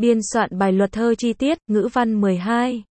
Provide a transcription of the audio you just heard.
Biên soạn bài luật thơ chi tiết, ngữ văn 12